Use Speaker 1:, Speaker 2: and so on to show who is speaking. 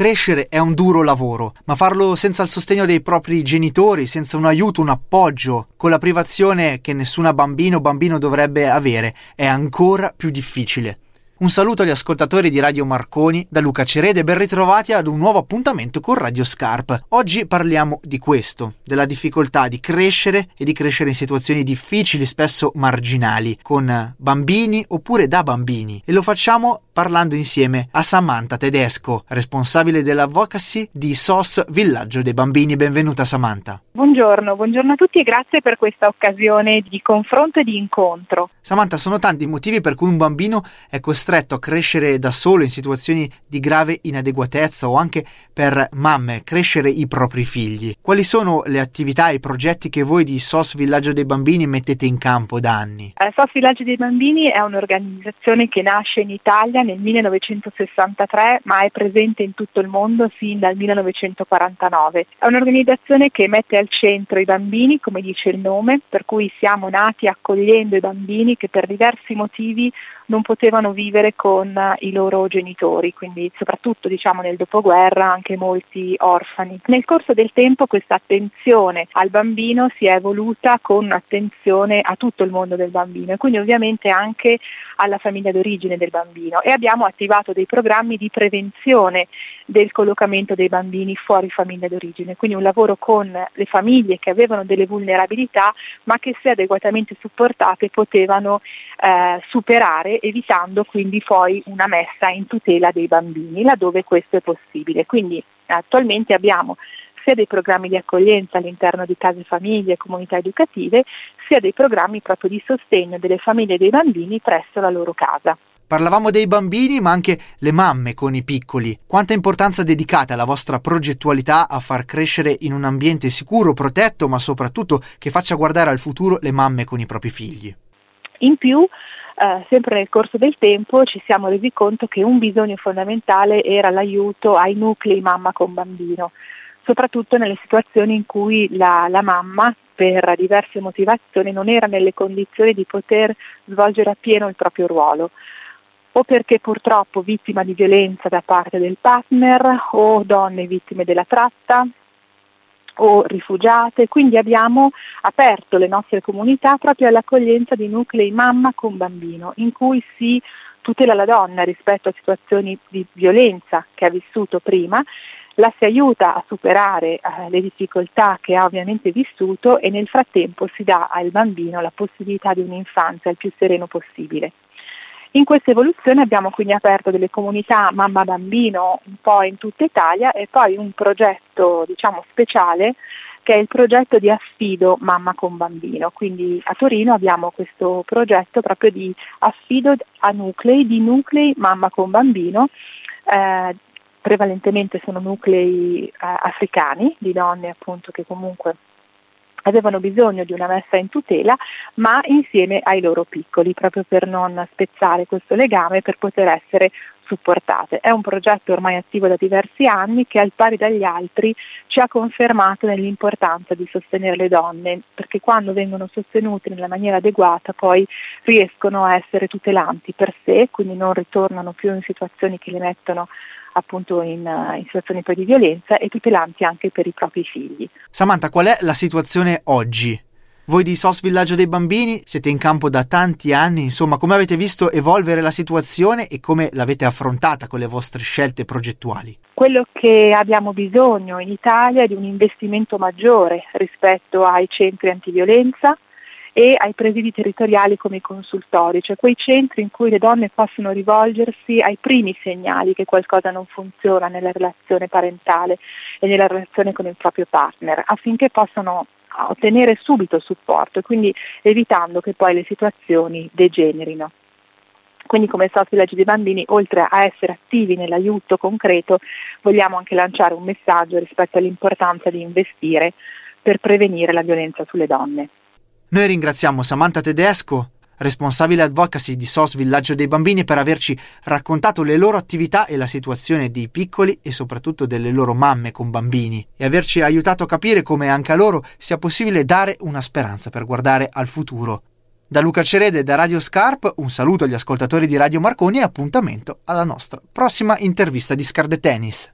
Speaker 1: Crescere è un duro lavoro, ma farlo senza il sostegno dei propri genitori, senza un aiuto, un appoggio, con la privazione che nessuna bambina o bambino dovrebbe avere, è ancora più difficile. Un saluto agli ascoltatori di Radio Marconi da Luca Cerede e ben ritrovati ad un nuovo appuntamento con Radio Scarp. Oggi parliamo di questo, della difficoltà di crescere e di crescere in situazioni difficili, spesso marginali, con bambini oppure da bambini. E lo facciamo parlando insieme a Samantha Tedesco, responsabile dell'advocacy di SOS Villaggio dei Bambini. Benvenuta Samantha.
Speaker 2: Buongiorno, buongiorno a tutti e grazie per questa occasione di confronto e di incontro.
Speaker 1: Samantha, sono tanti i motivi per cui un bambino è costretto a crescere da solo in situazioni di grave inadeguatezza o anche per mamme crescere i propri figli. Quali sono le attività e i progetti che voi di SOS Villaggio dei Bambini mettete in campo da anni?
Speaker 2: Eh, SOS Villaggio dei Bambini è un'organizzazione che nasce in Italia nel 1963 ma è presente in tutto il mondo sin dal 1949. È un'organizzazione che mette al centro i bambini, come dice il nome, per cui siamo nati accogliendo i bambini che per diversi motivi non potevano vivere con i loro genitori, quindi soprattutto diciamo nel dopoguerra anche molti orfani. Nel corso del tempo questa attenzione al bambino si è evoluta con attenzione a tutto il mondo del bambino e quindi ovviamente anche alla famiglia d'origine del bambino e abbiamo attivato dei programmi di prevenzione del collocamento dei bambini fuori famiglia d'origine, quindi un lavoro con le famiglie che avevano delle vulnerabilità ma che se adeguatamente supportate potevano eh, superare evitando quindi poi una messa in tutela dei bambini laddove questo è possibile. Quindi attualmente abbiamo sia dei programmi di accoglienza all'interno di case famiglie e comunità educative, sia dei programmi proprio di sostegno delle famiglie e dei bambini presso la loro casa.
Speaker 1: Parlavamo dei bambini, ma anche le mamme con i piccoli. Quanta importanza dedicate alla vostra progettualità a far crescere in un ambiente sicuro, protetto, ma soprattutto che faccia guardare al futuro le mamme con i propri figli?
Speaker 2: In più, eh, sempre nel corso del tempo ci siamo resi conto che un bisogno fondamentale era l'aiuto ai nuclei mamma con bambino, soprattutto nelle situazioni in cui la, la mamma per diverse motivazioni non era nelle condizioni di poter svolgere appieno il proprio ruolo o perché purtroppo vittima di violenza da parte del partner o donne vittime della tratta o rifugiate, quindi abbiamo aperto le nostre comunità proprio all'accoglienza di nuclei mamma con bambino, in cui si tutela la donna rispetto a situazioni di violenza che ha vissuto prima, la si aiuta a superare eh, le difficoltà che ha ovviamente vissuto e nel frattempo si dà al bambino la possibilità di un'infanzia il più sereno possibile. In questa evoluzione abbiamo quindi aperto delle comunità mamma-bambino un po' in tutta Italia e poi un progetto diciamo, speciale che è il progetto di affido mamma con bambino. Quindi a Torino abbiamo questo progetto proprio di affido a nuclei, di nuclei mamma con bambino. Eh, prevalentemente sono nuclei eh, africani di donne appunto che comunque avevano bisogno di una messa in tutela, ma insieme ai loro piccoli, proprio per non spezzare questo legame, per poter essere supportate. È un progetto ormai attivo da diversi anni che al pari dagli altri ci ha confermato nell'importanza di sostenere le donne, perché quando vengono sostenute nella maniera adeguata poi riescono a essere tutelanti per sé, quindi non ritornano più in situazioni che le mettono appunto in, in situazioni poi di violenza e tutelanti anche per i propri figli.
Speaker 1: Samantha, qual è la situazione oggi? Voi di SOS Villaggio dei Bambini siete in campo da tanti anni, insomma, come avete visto evolvere la situazione e come l'avete affrontata con le vostre scelte progettuali?
Speaker 2: Quello che abbiamo bisogno in Italia è di un investimento maggiore rispetto ai centri antiviolenza, e ai presidi territoriali come i consultori, cioè quei centri in cui le donne possono rivolgersi ai primi segnali che qualcosa non funziona nella relazione parentale e nella relazione con il proprio partner, affinché possano ottenere subito supporto e quindi evitando che poi le situazioni degenerino. Quindi come Soft Village dei Bambini, oltre a essere attivi nell'aiuto concreto, vogliamo anche lanciare un messaggio rispetto all'importanza di investire per prevenire la violenza sulle donne.
Speaker 1: Noi ringraziamo Samantha Tedesco, responsabile advocacy di SOS Villaggio dei Bambini, per averci raccontato le loro attività e la situazione dei piccoli e soprattutto delle loro mamme con bambini e averci aiutato a capire come anche a loro sia possibile dare una speranza per guardare al futuro. Da Luca Cerede e da Radio Scarp un saluto agli ascoltatori di Radio Marconi e appuntamento alla nostra prossima intervista di Scarde Tennis.